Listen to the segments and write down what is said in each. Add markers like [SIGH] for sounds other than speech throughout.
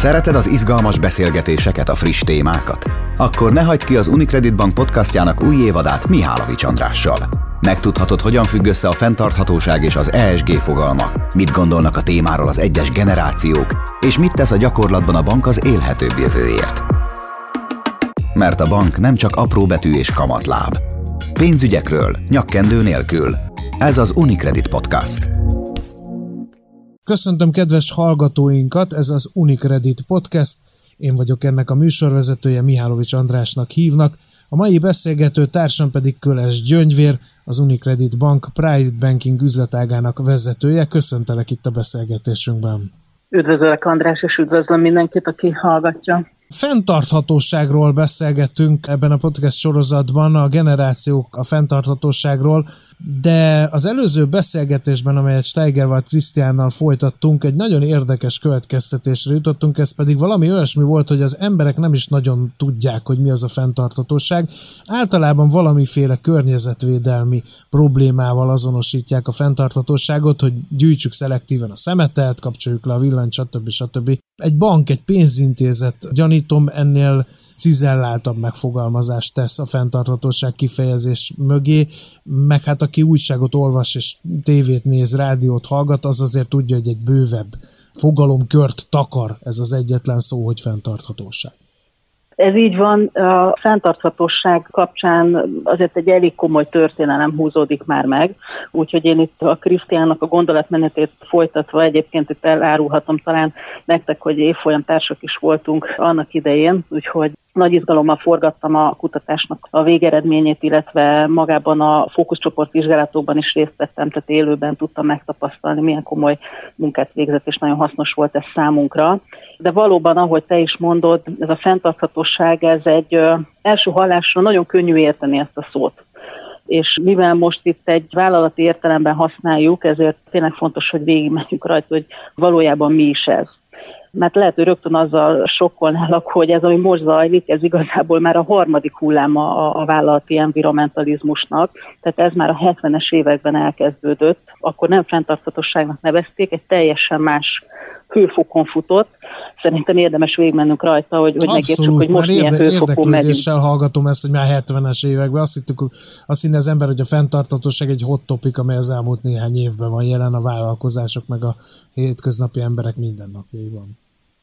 Szereted az izgalmas beszélgetéseket, a friss témákat? Akkor ne hagyd ki az Unicredit Bank podcastjának új évadát Mihálovics Andrással. Megtudhatod, hogyan függ össze a fenntarthatóság és az ESG fogalma, mit gondolnak a témáról az egyes generációk, és mit tesz a gyakorlatban a bank az élhetőbb jövőért. Mert a bank nem csak apró betű és kamatláb. Pénzügyekről, nyakkendő nélkül. Ez az Unicredit Podcast. Köszöntöm kedves hallgatóinkat, ez az Unicredit Podcast. Én vagyok ennek a műsorvezetője, Mihálovics Andrásnak hívnak. A mai beszélgető társam pedig Köles Gyöngyvér, az Unicredit Bank Private Banking üzletágának vezetője. Köszöntelek itt a beszélgetésünkben. Üdvözlök András, és üdvözlöm mindenkit, aki hallgatja. Fenntarthatóságról beszélgettünk ebben a podcast sorozatban, a generációk a fenntarthatóságról, de az előző beszélgetésben, amelyet Steigerwald Krisztiánnal folytattunk, egy nagyon érdekes következtetésre jutottunk, ez pedig valami olyasmi volt, hogy az emberek nem is nagyon tudják, hogy mi az a fenntarthatóság. Általában valamiféle környezetvédelmi problémával azonosítják a fenntarthatóságot, hogy gyűjtsük szelektíven a szemetet, kapcsoljuk le a villanyt, stb. stb. Egy bank, egy pénzintézet, gyanítom ennél cizelláltabb megfogalmazást tesz a fenntarthatóság kifejezés mögé, meg hát aki újságot olvas és tévét néz, rádiót hallgat, az azért tudja, hogy egy bővebb fogalomkört takar ez az egyetlen szó, hogy fenntarthatóság. Ez így van, a fenntarthatóság kapcsán azért egy elég komoly történelem húzódik már meg, úgyhogy én itt a Krisztiánnak a gondolatmenetét folytatva egyébként itt elárulhatom talán nektek, hogy évfolyam társak is voltunk annak idején, úgyhogy nagy izgalommal forgattam a kutatásnak a végeredményét, illetve magában a fókuszcsoport vizsgálatokban is részt vettem, tehát élőben tudtam megtapasztalni, milyen komoly munkát végzett, és nagyon hasznos volt ez számunkra. De valóban, ahogy te is mondod, ez a fenntarthatóság, ez egy ö, első hallásra nagyon könnyű érteni ezt a szót és mivel most itt egy vállalati értelemben használjuk, ezért tényleg fontos, hogy végigmenjünk rajta, hogy valójában mi is ez mert lehet, hogy rögtön azzal sokkolnálak, hogy ez, ami most zajlik, ez igazából már a harmadik hulláma a, a vállalati environmentalizmusnak, tehát ez már a 70-es években elkezdődött, akkor nem fenntarthatóságnak nevezték, egy teljesen más hőfokon futott. Szerintem érdemes végigmennünk rajta, hogy, hogy megértsük, hogy most milyen érde, hőfokon megyünk. hallgatom ezt, hogy már 70-es években azt hittük, azt hinne az ember, hogy a fenntartatóság egy hot topic, amely az elmúlt néhány évben van jelen a vállalkozások meg a hétköznapi emberek mindennapjaiban.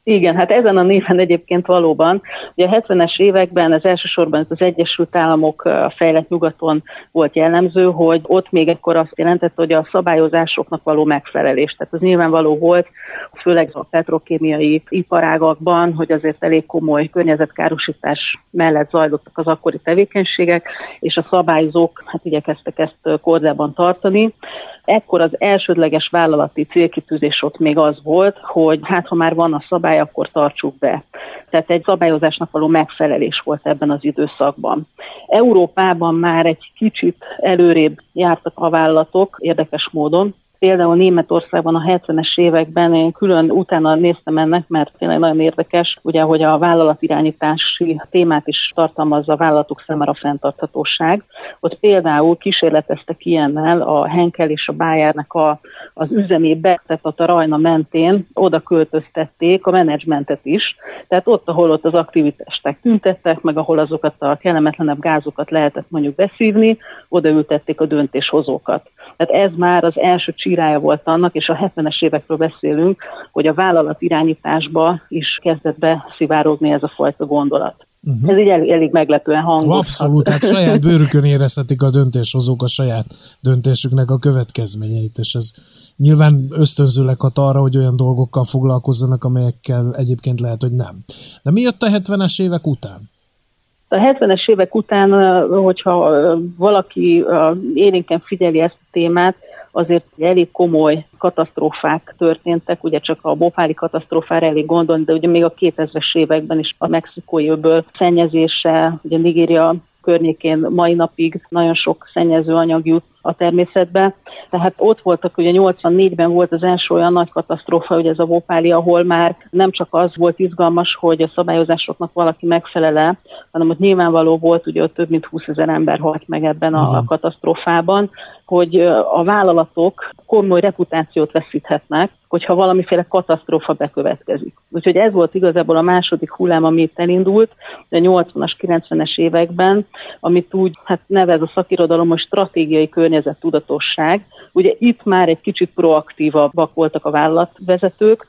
Igen, hát ezen a néven egyébként valóban. Ugye a 70-es években az elsősorban az Egyesült Államok a fejlett nyugaton volt jellemző, hogy ott még ekkor azt jelentette, hogy a szabályozásoknak való megfelelés. Tehát az nyilvánvaló volt, főleg a petrokémiai iparágakban, hogy azért elég komoly környezetkárosítás mellett zajlottak az akkori tevékenységek, és a szabályzók hát igyekeztek ezt kordában tartani. Ekkor az elsődleges vállalati célkitűzés ott még az volt, hogy hát ha már van a szabály, akkor tartsuk be. Tehát egy szabályozásnak való megfelelés volt ebben az időszakban. Európában már egy kicsit előrébb jártak a vállalatok, érdekes módon, Például Németországban a 70-es években én külön utána néztem ennek, mert tényleg nagyon érdekes, ugye, hogy a vállalatirányítási témát is tartalmazza a vállalatok számára a fenntarthatóság. Ott például kísérleteztek ilyennel a Henkel és a Bayernek a, az üzemébe, tehát ott a Rajna mentén oda költöztették a menedzsmentet is. Tehát ott, ahol ott az aktivitásták tüntettek, meg ahol azokat a kellemetlenebb gázokat lehetett mondjuk beszívni, oda ültették a döntéshozókat. Tehát ez már az első csírája volt annak, és a 70-es évekről beszélünk, hogy a vállalat irányításba is kezdett beszivárogni ez a fajta gondolat. Uh-huh. Ez így elég, elég meglepően hangos. Abszolút, hát saját bőrükön érezhetik a döntéshozók a saját döntésüknek a következményeit, és ez nyilván ösztönzőleg hat arra, hogy olyan dolgokkal foglalkozzanak, amelyekkel egyébként lehet, hogy nem. De mi jött a 70-es évek után? A 70-es évek után, hogyha valaki élénken figyeli ezt a témát, azért elég komoly katasztrófák történtek, ugye csak a bofári katasztrófára elég gondolni, de ugye még a 2000-es években is a mexikói öböl szennyezése, ugye Nigéria környékén mai napig nagyon sok szennyező anyag jut a természetbe. Tehát ott voltak, ugye 84-ben volt az első olyan nagy katasztrófa, hogy ez a Vopáli, ahol már nem csak az volt izgalmas, hogy a szabályozásoknak valaki megfelele, hanem ott nyilvánvaló volt, ugye ott több mint 20 ezer ember halt meg ebben a, a katasztrófában. Hogy a vállalatok komoly reputációt veszíthetnek, hogyha valamiféle katasztrófa bekövetkezik. Úgyhogy ez volt igazából a második hullám, ami itt elindult, a 80-as, 90-es években, amit úgy hát nevez a szakirodalom, hogy stratégiai környezettudatosság. Ugye itt már egy kicsit proaktívabbak voltak a vállalatvezetők,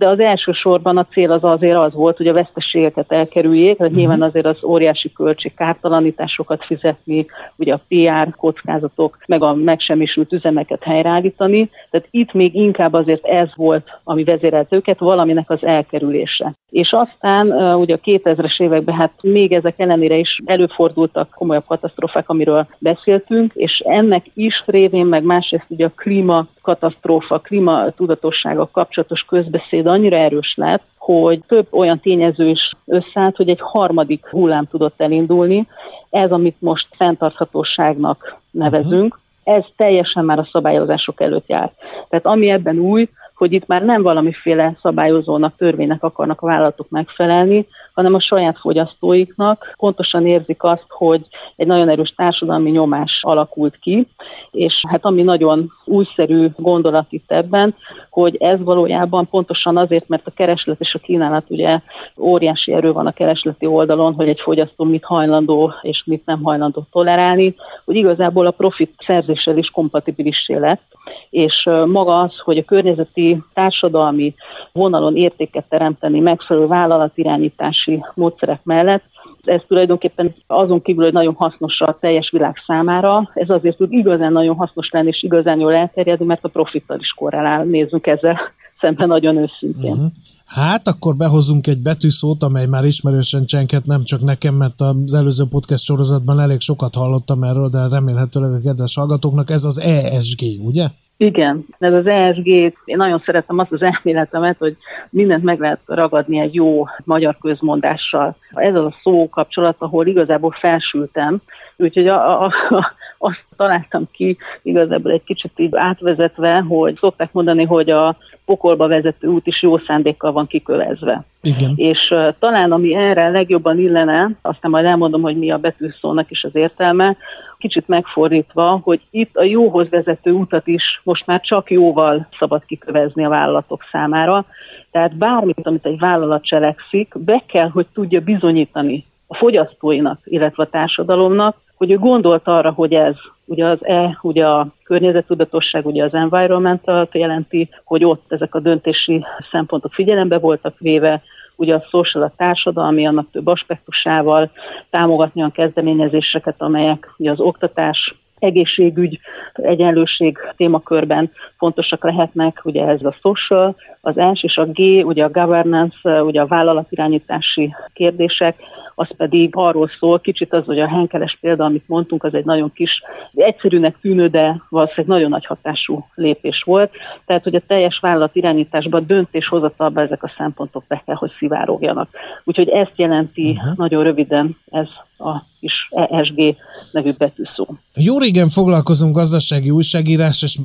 de az elsősorban a cél az azért az volt, hogy a veszteségeket elkerüljék, tehát uh-huh. nyilván azért az óriási költség kártalanításokat fizetni, ugye a PR kockázatok, meg a megsemmisült üzemeket helyreállítani. Tehát itt még inkább azért ez volt, ami vezérelt őket, valaminek az elkerülése. És aztán ugye a 2000-es években hát még ezek ellenére is előfordultak komolyabb katasztrófák, amiről beszéltünk, és ennek is révén, meg másrészt ugye a klíma katasztrófa, klíma tudatossága kapcsolatos közbeszéd annyira erős lett, hogy több olyan tényező is összeállt, hogy egy harmadik hullám tudott elindulni. Ez, amit most fenntarthatóságnak nevezünk, ez teljesen már a szabályozások előtt jár. Tehát ami ebben új, hogy itt már nem valamiféle szabályozónak, törvénynek akarnak a vállalatok megfelelni, hanem a saját fogyasztóiknak pontosan érzik azt, hogy egy nagyon erős társadalmi nyomás alakult ki, és hát ami nagyon újszerű gondolat itt ebben, hogy ez valójában pontosan azért, mert a kereslet és a kínálat ugye óriási erő van a keresleti oldalon, hogy egy fogyasztó mit hajlandó és mit nem hajlandó tolerálni, hogy igazából a profit szerzéssel is kompatibilissé lett, és maga az, hogy a környezeti társadalmi vonalon értéket teremteni megfelelő vállalatirányítási módszerek mellett, ez tulajdonképpen azon kívül, hogy nagyon hasznos a teljes világ számára, ez azért tud igazán nagyon hasznos lenni, és igazán jól elterjedni, mert a profittal is korrelál, nézzük ezzel [LAUGHS] szemben nagyon őszintén. Uh-huh. Hát akkor behozunk egy betűszót, amely már ismerősen csenket nem csak nekem, mert az előző podcast sorozatban elég sokat hallottam erről, de remélhetőleg a kedves hallgatóknak ez az ESG, ugye? Igen, ez az ESG, én nagyon szeretem azt az elméletemet, hogy mindent meg lehet ragadni egy jó magyar közmondással. Ez az a szó kapcsolat, ahol igazából felsültem, úgyhogy a, a, a, azt találtam ki igazából egy kicsit így átvezetve, hogy szokták mondani, hogy a pokolba vezető út is jó szándékkal van kikövezve. Igen. És uh, talán ami erre legjobban illene, aztán majd elmondom, hogy mi a betűszónak is az értelme, kicsit megfordítva, hogy itt a jóhoz vezető utat is most már csak jóval szabad kikövezni a vállalatok számára. Tehát bármit, amit egy vállalat cselekszik, be kell, hogy tudja bizonyítani a fogyasztóinak, illetve a társadalomnak, hogy ő gondolt arra, hogy ez ugye az E, ugye a környezettudatosság, ugye az environmental jelenti, hogy ott ezek a döntési szempontok figyelembe voltak véve, ugye a social, a társadalmi, annak több aspektusával támogatni a kezdeményezéseket, amelyek ugye az oktatás, egészségügy, egyenlőség témakörben fontosak lehetnek, ugye ez a social, az S és a G, ugye a governance, ugye a vállalatirányítási kérdések, az pedig arról szól, kicsit az, hogy a henkeles példa, amit mondtunk, az egy nagyon kis, egyszerűnek tűnő, de valószínűleg nagyon nagy hatású lépés volt. Tehát, hogy a teljes vállalat irányításban, döntéshozatalban ezek a szempontok be kell, hogy szivárogjanak. Úgyhogy ezt jelenti uh-huh. nagyon röviden ez a kis ESG nevű betűszó. Jó régen foglalkozunk gazdasági újságírás, és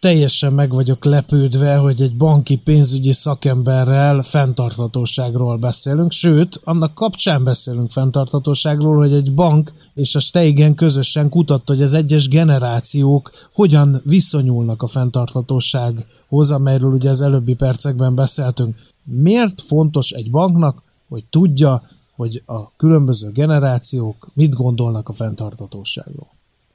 teljesen meg vagyok lepődve, hogy egy banki pénzügyi szakemberrel fenntarthatóságról beszélünk, sőt, annak kapcsán beszélünk fenntarthatóságról, hogy egy bank és a Steigen közösen kutatta, hogy az egyes generációk hogyan viszonyulnak a fenntarthatósághoz, amelyről ugye az előbbi percekben beszéltünk. Miért fontos egy banknak, hogy tudja, hogy a különböző generációk mit gondolnak a fenntartatóságról?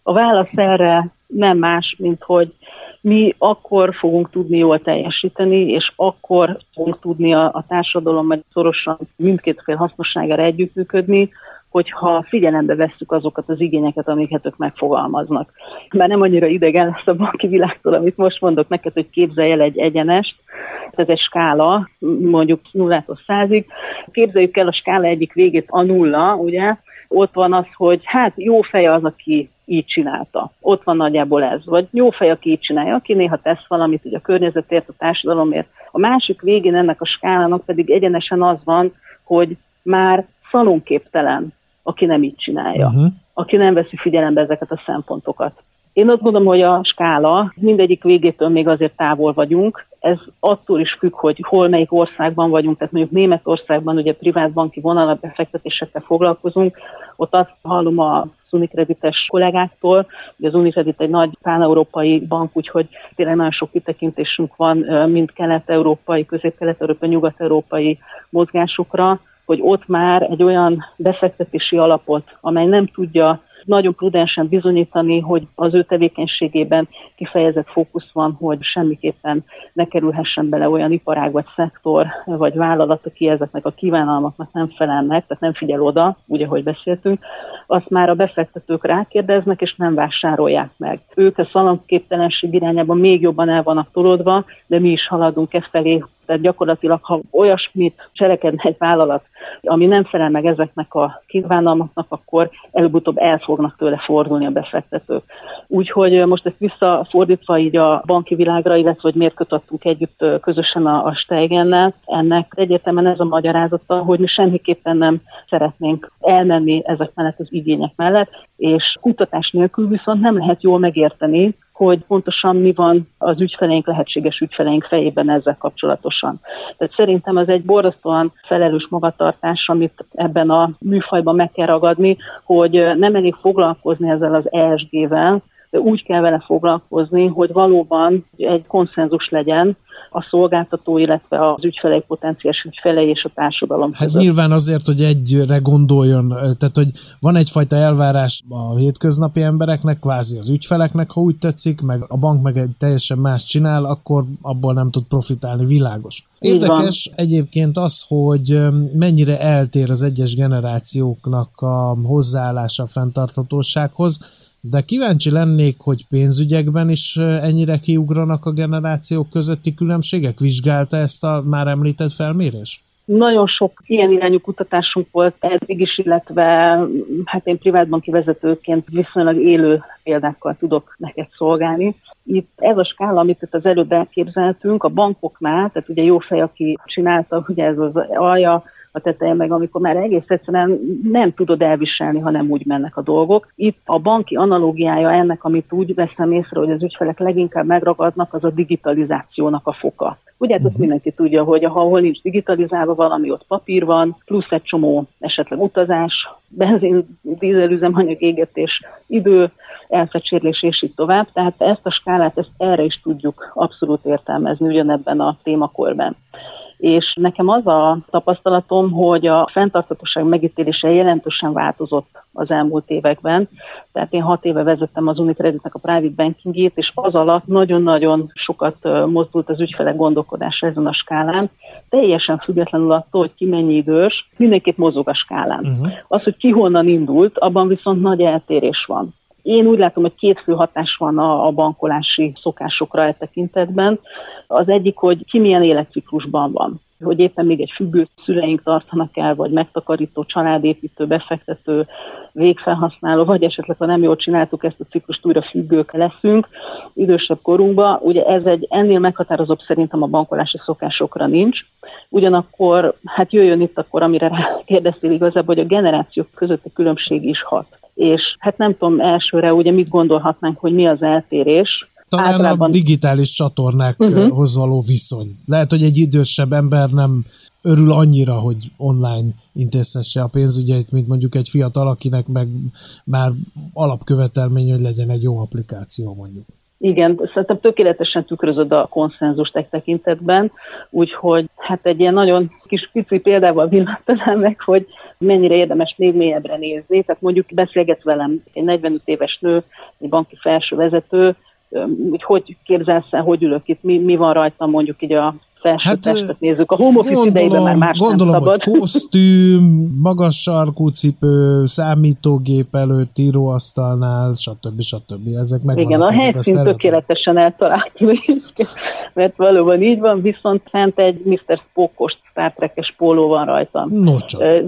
A válasz erre nem más, mint hogy mi akkor fogunk tudni jól teljesíteni, és akkor fogunk tudni a, a társadalom meg szorosan mindkét fél hasznosságára együttműködni, hogyha figyelembe vesszük azokat az igényeket, amiket ők megfogalmaznak. Már nem annyira idegen lesz a banki világtól, amit most mondok neked, hogy képzelj el egy egyenest, ez egy skála, mondjuk nullától százig. Képzeljük el a skála egyik végét a nulla, ugye, ott van az, hogy hát jó fej az, aki így csinálta. Ott van nagyjából ez. Vagy jó fej, aki így csinálja, aki néha tesz valamit, hogy a környezetért, a társadalomért. A másik végén ennek a skálának pedig egyenesen az van, hogy már szalonképtelen, aki nem így csinálja, uh-huh. aki nem veszi figyelembe ezeket a szempontokat. Én azt gondolom, hogy a skála mindegyik végétől még azért távol vagyunk. Ez attól is függ, hogy hol melyik országban vagyunk, tehát mondjuk Németországban ugye privát banki vonalbefektetésekkel foglalkozunk, ott azt hallom a az Unikredites kollégáktól. Ugye az Unikredit egy nagy pán-európai bank, úgyhogy tényleg nagyon sok kitekintésünk van mind kelet-európai, közép-kelet-európai, nyugat-európai mozgásokra, hogy ott már egy olyan befektetési alapot, amely nem tudja nagyon prudensen bizonyítani, hogy az ő tevékenységében kifejezett fókusz van, hogy semmiképpen ne kerülhessen bele olyan iparág vagy szektor vagy vállalat, aki ezeknek a kívánalmaknak nem felel meg, tehát nem figyel oda, úgy, ahogy beszéltünk, azt már a befektetők rákérdeznek, és nem vásárolják meg. Ők a szalomképtelenség irányában még jobban el vannak tolódva, de mi is haladunk e felé, tehát gyakorlatilag, ha olyasmit cselekedne egy vállalat, ami nem felel meg ezeknek a kívánalmaknak, akkor előbb-utóbb el fognak tőle fordulni a befektetők. Úgyhogy most ezt visszafordítva így a banki világra, illetve hogy miért kötöttünk együtt közösen a, a Steigennel, ennek egyértelműen ez a magyarázata, hogy mi semmiképpen nem szeretnénk elmenni ezek mellett az igények mellett, és kutatás nélkül viszont nem lehet jól megérteni, hogy pontosan mi van az ügyfeleink, lehetséges ügyfeleink fejében ezzel kapcsolatosan. Tehát szerintem ez egy borzasztóan felelős magatartás, amit ebben a műfajban meg kell ragadni, hogy nem elég foglalkozni ezzel az ESG-vel, úgy kell vele foglalkozni, hogy valóban egy konszenzus legyen, a szolgáltató, illetve az ügyfelei, potenciális ügyfelei és a társadalom Hát között. nyilván azért, hogy egyre gondoljon, tehát hogy van egyfajta elvárás a hétköznapi embereknek, kvázi az ügyfeleknek, ha úgy tetszik, meg a bank meg egy teljesen más csinál, akkor abból nem tud profitálni, világos. Érdekes egyébként az, hogy mennyire eltér az egyes generációknak a hozzáállása a fenntarthatósághoz, de kíváncsi lennék, hogy pénzügyekben is ennyire kiugranak a generációk közötti különbségek? Vizsgálta ezt a már említett felmérés? Nagyon sok ilyen irányú kutatásunk volt eddig is, illetve hát én privátbanki vezetőként viszonylag élő példákkal tudok neked szolgálni. Itt ez a skála, amit itt az előbb elképzeltünk, a bankoknál, tehát ugye jó fej, aki csinálta, ugye ez az alja, a teteje meg, amikor már egész egyszerűen nem tudod elviselni, ha nem úgy mennek a dolgok. Itt a banki analógiája ennek, amit úgy veszem észre, hogy az ügyfelek leginkább megragadnak, az a digitalizációnak a foka. Ugye hát azt mhm. mindenki tudja, hogy ha hol nincs digitalizálva valami, ott papír van, plusz egy csomó esetleg utazás, benzin, dízelüzemanyag égetés, idő, elfecsérlés és így tovább. Tehát ezt a skálát, ezt erre is tudjuk abszolút értelmezni ugyanebben a témakörben és nekem az a tapasztalatom, hogy a fenntarthatóság megítélése jelentősen változott az elmúlt években. Tehát én hat éve vezettem az Unicreditnek a private bankingét, és az alatt nagyon-nagyon sokat mozdult az ügyfelek gondolkodása ezen a skálán, teljesen függetlenül attól, hogy ki mennyi idős, mindenképp mozog a skálán. Uh-huh. Az, hogy ki honnan indult, abban viszont nagy eltérés van. Én úgy látom, hogy két fő hatás van a, bankolási szokásokra e tekintetben. Az egyik, hogy ki milyen életciklusban van hogy éppen még egy függő szüleink tartanak el, vagy megtakarító, családépítő, befektető, végfelhasználó, vagy esetleg, ha nem jól csináltuk ezt a ciklust, újra függők leszünk idősebb korunkban. Ugye ez egy ennél meghatározóbb szerintem a bankolási szokásokra nincs. Ugyanakkor, hát jöjjön itt akkor, amire kérdeztél igazából, hogy a generációk közötti különbség is hat és hát nem tudom elsőre ugye mit gondolhatnánk, hogy mi az eltérés, talán Általában... a digitális csatornákhoz uh-huh. való viszony. Lehet, hogy egy idősebb ember nem örül annyira, hogy online intézhesse a pénzügyeit, mint mondjuk egy fiatal, akinek meg már alapkövetelmény, hogy legyen egy jó applikáció mondjuk. Igen, szerintem tökéletesen tükrözöd a konszenzust egy tekintetben, úgyhogy hát egy ilyen nagyon kis pici példával villantanám meg, hogy mennyire érdemes még mélyebbre nézni. Tehát mondjuk beszélget velem egy 45 éves nő, egy banki felső vezető, hogy hogy képzelsz el, hogy ülök itt, mi, mi van rajtam mondjuk így a felső hát, nézzük. A home office idejében már más gondolom, nem szabad. hogy kosztüm, magas sarkú cipő, számítógép előtt, íróasztalnál, stb. stb. Ezek meg Igen, a helyszín tökéletesen eltaláltuk, mert valóban így van, viszont fent egy Mr. Spockos Star Trek-es póló van rajtam. No,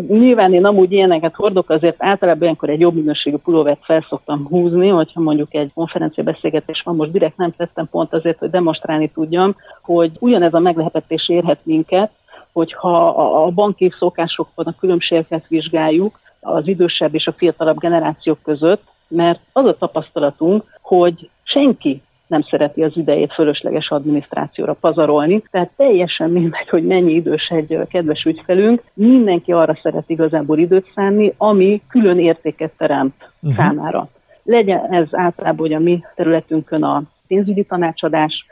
Nyilván én amúgy ilyeneket hordok, azért általában ilyenkor egy jobb minőségű pulóvert felszoktam húzni, hogyha mondjuk egy konferencia beszélgetés van, most direkt nem tettem pont azért, hogy demonstrálni tudjam, hogy ugyanez a meglepetés érhet minket, hogyha a banki szokásokban a különbségeket vizsgáljuk az idősebb és a fiatalabb generációk között, mert az a tapasztalatunk, hogy senki nem szereti az idejét fölösleges adminisztrációra pazarolni. Tehát teljesen mindegy, hogy mennyi idős egy kedves ügyfelünk, mindenki arra szeret igazából időt szánni, ami külön értéket teremt uh-huh. számára. Legyen ez általában, hogy a mi területünkön a pénzügyi tanácsadás,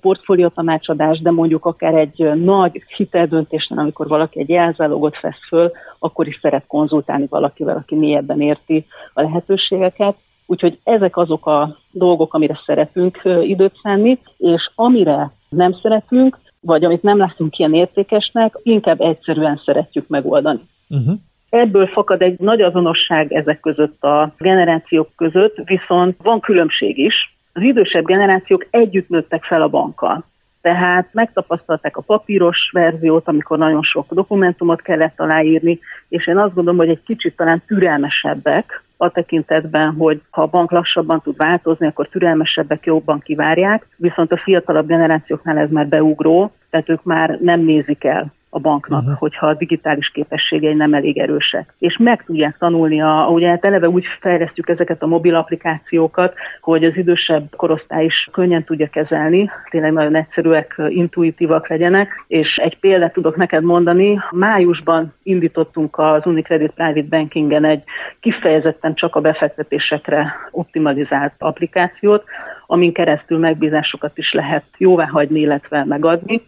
portfólió tanácsadás, de mondjuk akár egy nagy hiteldöntésnél, amikor valaki egy jelzálogot vesz föl, akkor is szeret konzultálni valakivel, aki mélyebben érti a lehetőségeket. Úgyhogy ezek azok a dolgok, amire szeretünk időt szánni, és amire nem szeretünk, vagy amit nem látunk ilyen értékesnek, inkább egyszerűen szeretjük megoldani. Uh-huh. Ebből fakad egy nagy azonosság ezek között a generációk között, viszont van különbség is, az idősebb generációk együtt nőttek fel a bankkal. Tehát megtapasztalták a papíros verziót, amikor nagyon sok dokumentumot kellett aláírni, és én azt gondolom, hogy egy kicsit talán türelmesebbek a tekintetben, hogy ha a bank lassabban tud változni, akkor türelmesebbek jobban kivárják, viszont a fiatalabb generációknál ez már beugró, tehát ők már nem nézik el a banknak, uh-huh. hogyha a digitális képességei nem elég erősek. És meg tudják tanulni, a, ugye hát eleve úgy fejlesztjük ezeket a mobil applikációkat, hogy az idősebb korosztály is könnyen tudja kezelni, tényleg nagyon egyszerűek, intuitívak legyenek, és egy példát tudok neked mondani. Májusban indítottunk az Unicredit Private Bankingen egy kifejezetten csak a befektetésekre optimalizált applikációt, amin keresztül megbízásokat is lehet jóváhagyni, illetve megadni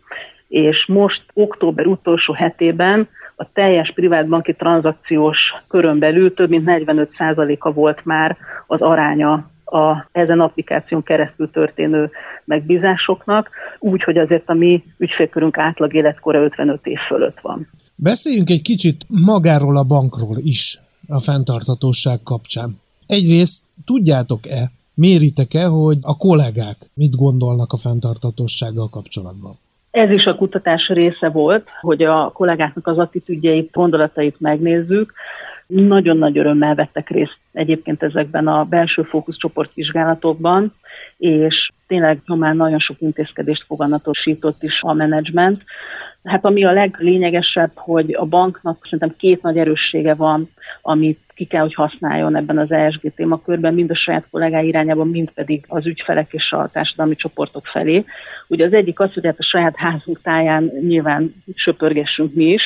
és most október utolsó hetében a teljes privátbanki tranzakciós körön belül több mint 45%-a volt már az aránya a ezen applikáción keresztül történő megbízásoknak, úgy, hogy azért a mi ügyfélkörünk átlag életkora 55 év fölött van. Beszéljünk egy kicsit magáról a bankról is a fenntarthatóság kapcsán. Egyrészt tudjátok-e, méritek-e, hogy a kollégák mit gondolnak a fenntarthatósággal kapcsolatban? Ez is a kutatás része volt, hogy a kollégáknak az attitűdjeit, gondolatait megnézzük. Nagyon nagy örömmel vettek részt egyébként ezekben a belső fókuszcsoportvizsgálatokban, és tényleg már nagyon sok intézkedést foganatosított is a menedzsment. Hát ami a leglényegesebb, hogy a banknak szerintem két nagy erőssége van, amit ki kell, hogy használjon ebben az ESG témakörben, mind a saját kollégái irányában, mind pedig az ügyfelek és a társadalmi csoportok felé. Ugye az egyik az, hogy hát a saját házunk táján nyilván söpörgessünk mi is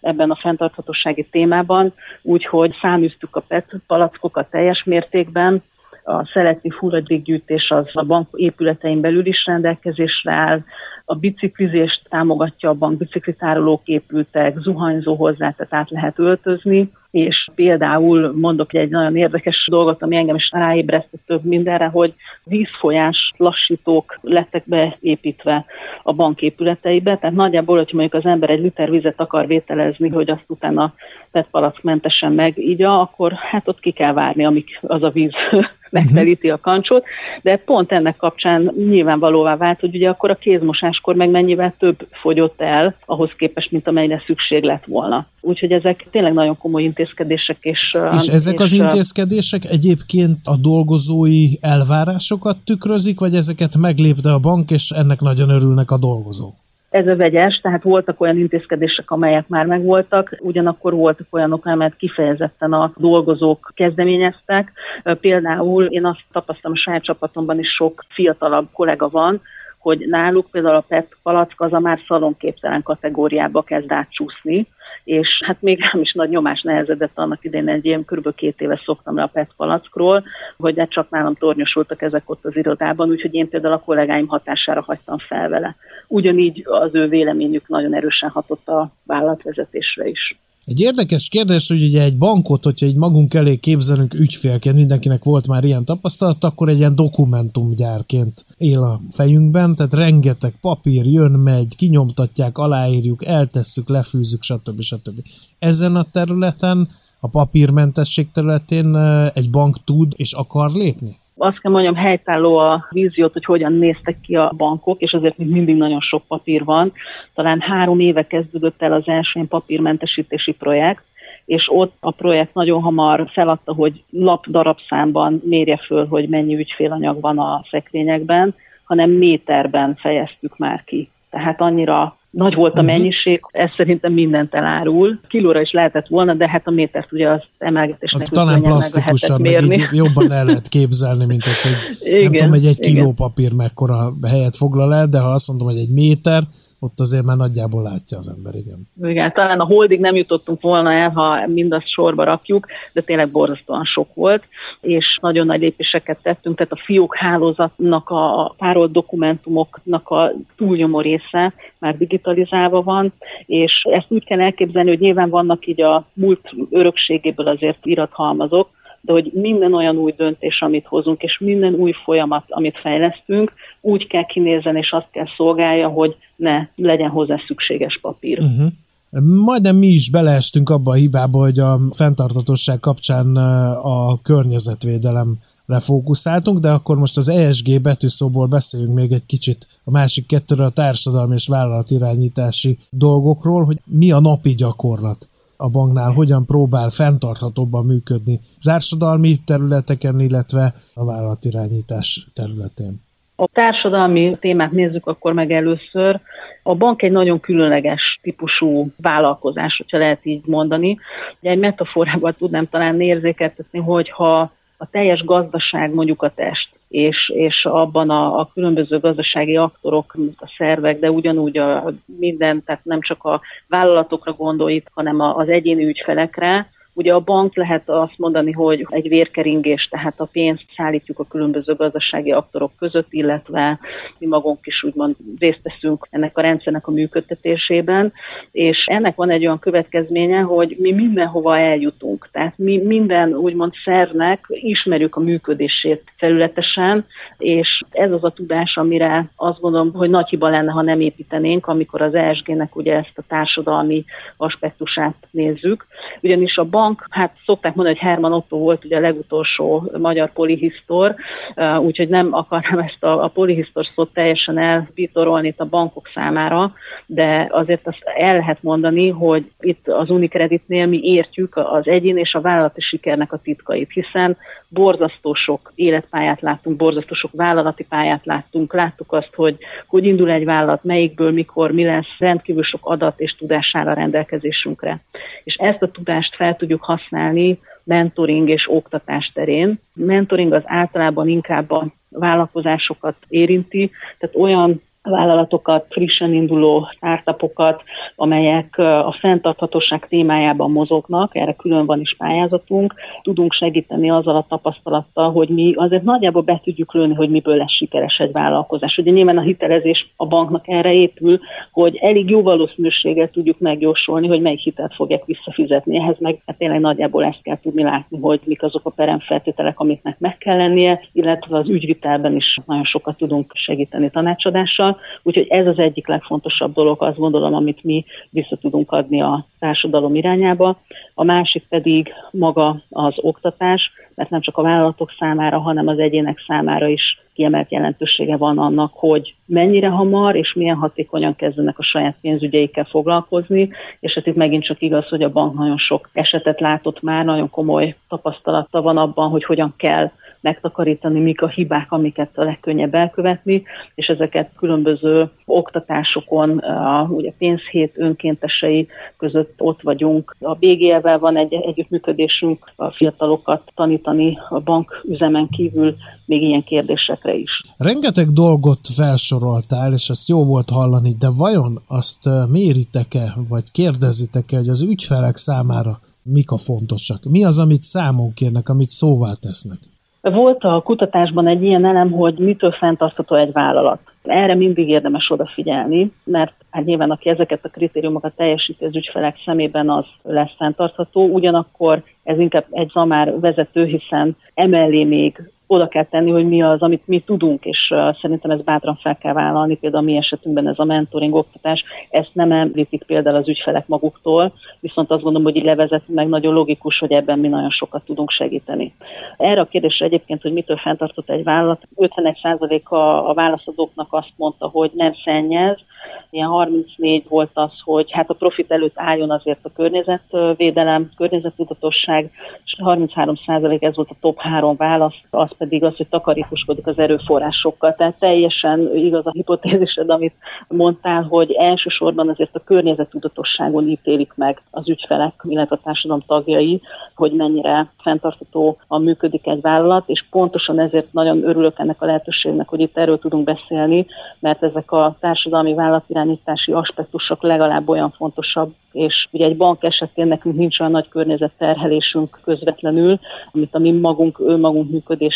ebben a fenntarthatósági témában, úgyhogy száműztük a PET palackokat teljes mértékben, a szelektív hulladékgyűjtés az a bank épületein belül is rendelkezésre áll, a biciklizést támogatja a bank, biciklitárolók épültek, zuhanyzó hozzá, tehát át lehet öltözni, és például mondok egy nagyon érdekes dolgot, ami engem is ráébresztett több mindenre, hogy vízfolyás lassítók lettek beépítve a bank épületeibe, tehát nagyjából, hogy mondjuk az ember egy liter vizet akar vételezni, hogy azt utána PET mentesen megígya, akkor hát ott ki kell várni, amíg az a víz [LAUGHS] megtelíti a kancsot, de pont ennek kapcsán nyilvánvalóvá vált, hogy ugye akkor a kézmosáskor meg mennyivel több fogyott el ahhoz képest, mint amelyre szükség lett volna. Úgyhogy ezek tényleg nagyon komoly intézkedések. És, és ezek és az intézkedések egyébként a dolgozói elvárásokat tükrözik, vagy ezeket meglépte a bank, és ennek nagyon örülnek a dolgozók? Ez a vegyes, tehát voltak olyan intézkedések, amelyek már megvoltak, ugyanakkor voltak olyanok, amelyet kifejezetten a dolgozók kezdeményeztek. Például én azt tapasztalom, a saját csapatomban is sok fiatalabb kollega van, hogy náluk például a PET palack az a már szalonképtelen kategóriába kezd átcsúszni, és hát még nem is nagy nyomás nehezedett annak idején, egy ilyen kb. két éve szoktam le a PET palackról, hogy hát csak nálam tornyosultak ezek ott az irodában, úgyhogy én például a kollégáim hatására hagytam fel vele. Ugyanígy az ő véleményük nagyon erősen hatott a vállalatvezetésre is. Egy érdekes kérdés, hogy ugye egy bankot, hogyha egy magunk elé képzelünk ügyfélként, mindenkinek volt már ilyen tapasztalat, akkor egy ilyen dokumentumgyárként él a fejünkben, tehát rengeteg papír jön, megy, kinyomtatják, aláírjuk, eltesszük, lefűzzük, stb. stb. Ezen a területen, a papírmentesség területén egy bank tud és akar lépni? Azt kell mondjam, helytálló a víziót, hogy hogyan néztek ki a bankok, és azért még mindig nagyon sok papír van. Talán három éve kezdődött el az első papírmentesítési projekt, és ott a projekt nagyon hamar feladta, hogy lap darabszámban mérje föl, hogy mennyi ügyfélanyag van a szekrényekben, hanem méterben fejeztük már ki. Tehát annyira nagy volt a mhm. mennyiség, ez szerintem mindent elárul. Kilóra is lehetett volna, de hát a métert ugye az emelgetésnek az talán plastikusan, meg, meg így jobban el lehet képzelni, mint hogy egy, igen, nem tudom, hogy egy kiló papír mekkora helyet foglal el, de ha azt mondom, hogy egy méter, ott azért már nagyjából látja az ember, igen. Igen, talán a holdig nem jutottunk volna el, ha mindazt sorba rakjuk, de tényleg borzasztóan sok volt, és nagyon nagy lépéseket tettünk, tehát a fiók hálózatnak a párolt dokumentumoknak a túlnyomó része már digitalizálva van, és ezt úgy kell elképzelni, hogy nyilván vannak így a múlt örökségéből azért irathalmazok, de hogy minden olyan új döntés, amit hozunk, és minden új folyamat, amit fejlesztünk, úgy kell kinézzen, és azt kell szolgálja, hogy ne legyen hozzá szükséges papír. Uh-huh. Majdnem mi is beleestünk abba a hibába, hogy a fenntartatosság kapcsán a környezetvédelem fókuszáltunk, de akkor most az ESG betűszóból beszéljünk még egy kicsit a másik kettőről, a társadalmi és vállalatirányítási dolgokról, hogy mi a napi gyakorlat a banknál hogyan próbál fenntarthatóbban működni társadalmi területeken, illetve a vállalatirányítás területén. A társadalmi témát nézzük akkor meg először. A bank egy nagyon különleges típusú vállalkozás, hogyha lehet így mondani. Egy metaforával tudnám talán érzékeltetni, hogyha a teljes gazdaság mondjuk a test, és, és abban a, a különböző gazdasági aktorok, a szervek, de ugyanúgy a, minden, tehát nem csak a vállalatokra gondolít, hanem az egyéni ügyfelekre, Ugye a bank lehet azt mondani, hogy egy vérkeringés, tehát a pénzt szállítjuk a különböző gazdasági aktorok között, illetve mi magunk is úgymond részt veszünk ennek a rendszernek a működtetésében, és ennek van egy olyan következménye, hogy mi mindenhova eljutunk. Tehát mi minden úgymond szervnek ismerjük a működését felületesen, és ez az a tudás, amire azt gondolom, hogy nagy hiba lenne, ha nem építenénk, amikor az ESG-nek ugye ezt a társadalmi aspektusát nézzük. Ugyanis a bank bank, hát szokták mondani, hogy Herman Otto volt ugye a legutolsó magyar polihisztor, úgyhogy nem akarnám [LAUGHS] ezt a, a polihisztor szót teljesen elvitorolni itt a bankok számára, de azért azt el lehet mondani, hogy itt az Unicreditnél mi értjük az egyén és a vállalati sikernek a titkait, hiszen borzasztó sok életpályát láttunk, borzasztó sok vállalati pályát láttunk, láttuk azt, hogy hogy indul egy vállalat, melyikből, mikor, mi lesz, rendkívül sok adat és tudására rendelkezésünkre. És ezt a tudást fel tudjuk használni mentoring és oktatás terén. Mentoring az általában inkább a vállalkozásokat érinti, tehát olyan vállalatokat, frissen induló startupokat, amelyek a fenntarthatóság témájában mozognak, erre külön van is pályázatunk, tudunk segíteni azzal a tapasztalattal, hogy mi azért nagyjából be tudjuk lőni, hogy miből lesz sikeres egy vállalkozás. Ugye nyilván a hitelezés a banknak erre épül, hogy elég jó valószínűséggel tudjuk megjósolni, hogy melyik hitelt fogják visszafizetni. Ehhez meg hát tényleg nagyjából ezt kell tudni látni, hogy mik azok a peremfeltételek, amiknek meg kell lennie, illetve az ügyvitelben is nagyon sokat tudunk segíteni tanácsadással úgyhogy ez az egyik legfontosabb dolog, azt gondolom, amit mi vissza tudunk adni a társadalom irányába. A másik pedig maga az oktatás, mert nem csak a vállalatok számára, hanem az egyének számára is kiemelt jelentősége van annak, hogy mennyire hamar és milyen hatékonyan kezdenek a saját pénzügyeikkel foglalkozni, és hát itt megint csak igaz, hogy a bank nagyon sok esetet látott már, nagyon komoly tapasztalata van abban, hogy hogyan kell megtakarítani, mik a hibák, amiket a legkönnyebb elkövetni, és ezeket különböző oktatásokon, a, ugye pénzhét önkéntesei között ott vagyunk. A BGL-vel van egy együttműködésünk a fiatalokat tanítani a banküzemen kívül még ilyen kérdésekre is. Rengeteg dolgot felsoroltál, és ezt jó volt hallani, de vajon azt méritek-e, vagy kérdezitek-e, hogy az ügyfelek számára mik a fontosak? Mi az, amit számon kérnek, amit szóvá tesznek? Volt a kutatásban egy ilyen elem, hogy mitől fenntartható egy vállalat. Erre mindig érdemes odafigyelni, mert hát nyilván aki ezeket a kritériumokat teljesíti az ügyfelek szemében, az lesz fenntartható. Ugyanakkor ez inkább egy zamár vezető, hiszen emellé még oda kell tenni, hogy mi az, amit mi tudunk, és szerintem ez bátran fel kell vállalni, például a mi esetünkben ez a mentoring oktatás, ezt nem említik például az ügyfelek maguktól, viszont azt gondolom, hogy így levezetünk meg nagyon logikus, hogy ebben mi nagyon sokat tudunk segíteni. Erre a kérdésre egyébként, hogy mitől fenntartott egy vállalat, 51% a, a válaszadóknak azt mondta, hogy nem szennyez, ilyen 34 volt az, hogy hát a profit előtt álljon azért a környezetvédelem, környezettudatosság, és 33% ez volt a top három válasz, az pedig az, hogy takarékoskodik az erőforrásokkal. Tehát teljesen igaz a hipotézised, amit mondtál, hogy elsősorban azért a környezetudatosságon ítélik meg az ügyfelek, illetve a társadalom tagjai, hogy mennyire fenntartható a működik egy vállalat, és pontosan ezért nagyon örülök ennek a lehetőségnek, hogy itt erről tudunk beszélni, mert ezek a társadalmi vállalatirányítási aspektusok legalább olyan fontosabb, és ugye egy bank esetén nekünk nincs olyan nagy környezetterhelésünk közvetlenül, amit a mi magunk, önmagunk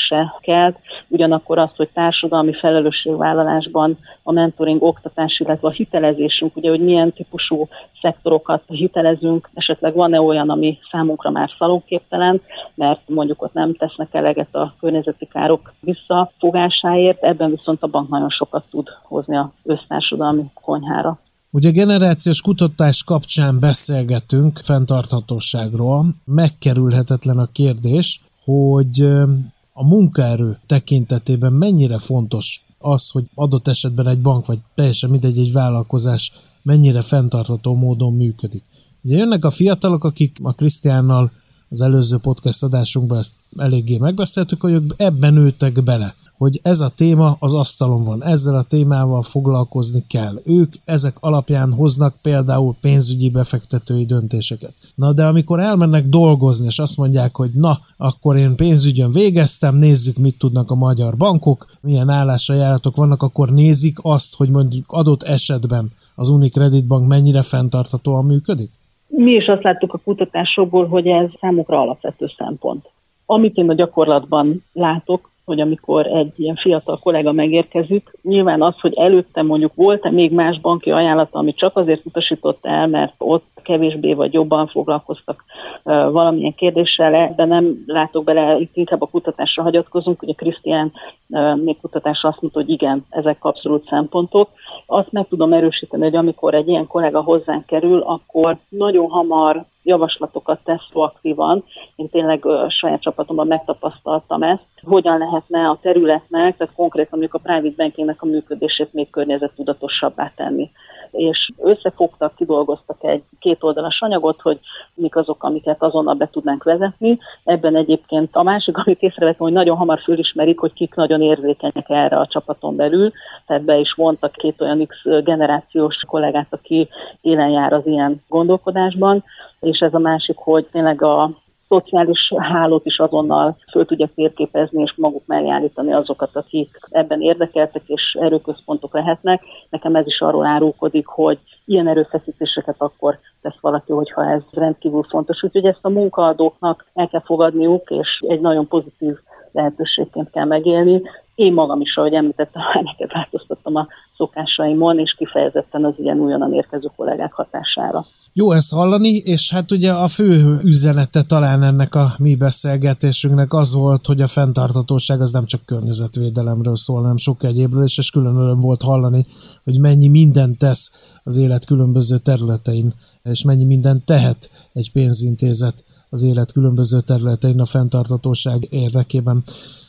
működése kell. Ugyanakkor az, hogy társadalmi felelősségvállalásban a mentoring, oktatás, illetve a hitelezésünk, ugye, hogy milyen típusú szektorokat hitelezünk, esetleg van-e olyan, ami számunkra már szalonképtelen, mert mondjuk ott nem tesznek eleget a környezeti károk visszafogásáért, ebben viszont a bank nagyon sokat tud hozni a össztársadalmi konyhára. Ugye generációs kutatás kapcsán beszélgetünk fenntarthatóságról. Megkerülhetetlen a kérdés, hogy a munkaerő tekintetében mennyire fontos az, hogy adott esetben egy bank, vagy teljesen mindegy, egy vállalkozás mennyire fenntartható módon működik. Ugye jönnek a fiatalok, akik a Krisztiánnal az előző podcast adásunkban ezt eléggé megbeszéltük, hogy ők ebben nőttek bele hogy ez a téma az asztalon van, ezzel a témával foglalkozni kell. Ők ezek alapján hoznak például pénzügyi befektetői döntéseket. Na de amikor elmennek dolgozni, és azt mondják, hogy na, akkor én pénzügyön végeztem, nézzük, mit tudnak a magyar bankok, milyen állásajánlatok vannak, akkor nézik azt, hogy mondjuk adott esetben az Unicredit Bank mennyire fenntarthatóan működik? Mi is azt láttuk a kutatásokból, hogy ez számukra alapvető szempont. Amit én a gyakorlatban látok, hogy amikor egy ilyen fiatal kollega megérkezik, nyilván az, hogy előtte mondjuk volt-e még más banki ajánlata, ami csak azért utasított el, mert ott kevésbé vagy jobban foglalkoztak valamilyen kérdéssel, de nem látok bele, itt inkább a kutatásra hagyatkozunk, ugye Krisztián még kutatásra azt mondta, hogy igen, ezek abszolút szempontok. Azt meg tudom erősíteni, hogy amikor egy ilyen kollega hozzánk kerül, akkor nagyon hamar javaslatokat tesz proaktívan. Én tényleg a saját csapatomban megtapasztaltam ezt, hogyan lehetne a területnek, tehát konkrétan mondjuk a private bankingnek a működését még környezettudatosabbá tenni. És összefogtak, kidolgoztak egy kétoldalas anyagot, hogy mik azok, amiket azonnal be tudnánk vezetni. Ebben egyébként a másik, amit észrevettem, hogy nagyon hamar fölismerik, hogy kik nagyon érzékenyek erre a csapaton belül, tehát be is vontak két olyan X generációs kollégát, aki élen jár az ilyen gondolkodásban, és ez a másik, hogy tényleg a szociális hálót is azonnal föl tudja térképezni, és maguk mellé állítani azokat, akik ebben érdekeltek, és erőközpontok lehetnek. Nekem ez is arról árulkodik, hogy ilyen erőfeszítéseket akkor tesz valaki, hogyha ez rendkívül fontos. Úgyhogy ezt a munkaadóknak el kell fogadniuk, és egy nagyon pozitív lehetőségként kell megélni. Én magam is, ahogy említettem, neked változtattam a szokásaimon, és kifejezetten az ilyen újonnan érkező kollégák hatására. Jó ezt hallani, és hát ugye a fő üzenete talán ennek a mi beszélgetésünknek az volt, hogy a fenntartatóság az nem csak környezetvédelemről szól, hanem sok egyébről, és, és külön öröm volt hallani, hogy mennyi mindent tesz az élet különböző területein, és mennyi mindent tehet egy pénzintézet az élet különböző területein a fenntartatóság érdekében.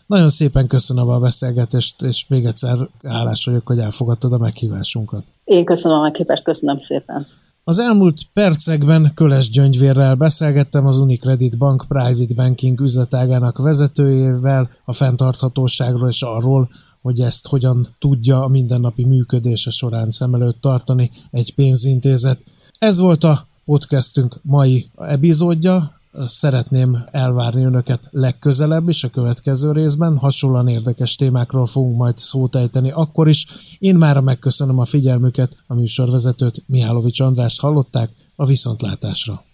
Nagyon szépen köszönöm a beszélgetést, és még egyszer hálás vagyok, hogy elfogadtad a meghívásunkat. Én köszönöm a meghívást, köszönöm szépen. Az elmúlt percekben Köles Gyöngyvérrel beszélgettem az Unicredit Bank Private Banking üzletágának vezetőjével a fenntarthatóságról és arról, hogy ezt hogyan tudja a mindennapi működése során szem előtt tartani egy pénzintézet. Ez volt a podcastünk mai epizódja szeretném elvárni önöket legközelebb is a következő részben. Hasonlóan érdekes témákról fogunk majd szót ejteni akkor is. Én már megköszönöm a figyelmüket, a műsorvezetőt Mihálovics Andrást hallották a viszontlátásra.